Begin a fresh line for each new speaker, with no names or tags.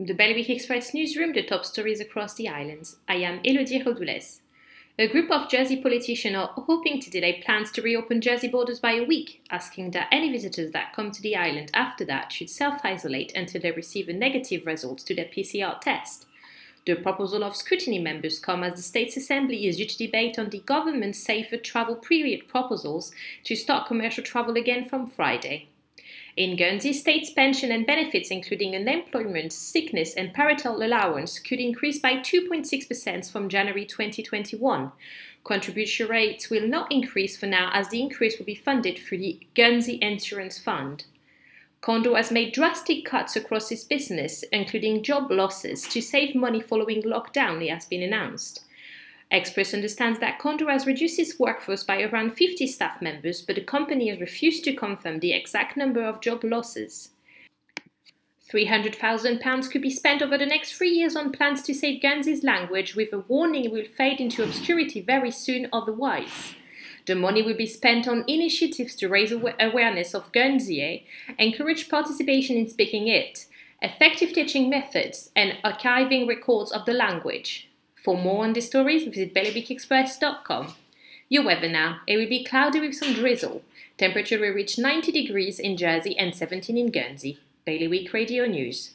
From the Bailiwick Express newsroom, the top stories across the islands. I am Elodie Rodoules. A group of Jersey politicians are hoping to delay plans to reopen Jersey borders by a week, asking that any visitors that come to the island after that should self isolate until they receive a negative result to their PCR test. The proposal of scrutiny members come as the States Assembly is due to debate on the government's safer travel period proposals to start commercial travel again from Friday. In Guernsey, state's pension and benefits, including unemployment, sickness, and parental allowance, could increase by 2.6% from January 2021. Contribution rates will not increase for now, as the increase will be funded through the Guernsey Insurance Fund. Condor has made drastic cuts across its business, including job losses, to save money following lockdown, it has been announced. Express understands that Condor has reduced its workforce by around 50 staff members, but the company has refused to confirm the exact number of job losses. £300,000 could be spent over the next three years on plans to save Guernsey's language, with a warning it will fade into obscurity very soon otherwise. The money will be spent on initiatives to raise awareness of Guernsey, encourage participation in speaking it, effective teaching methods, and archiving records of the language. For more on these stories, visit bailiwickexpress.com. Your weather now. It will be cloudy with some drizzle. Temperature will reach 90 degrees in Jersey and 17 in Guernsey. Bailiwick Radio News.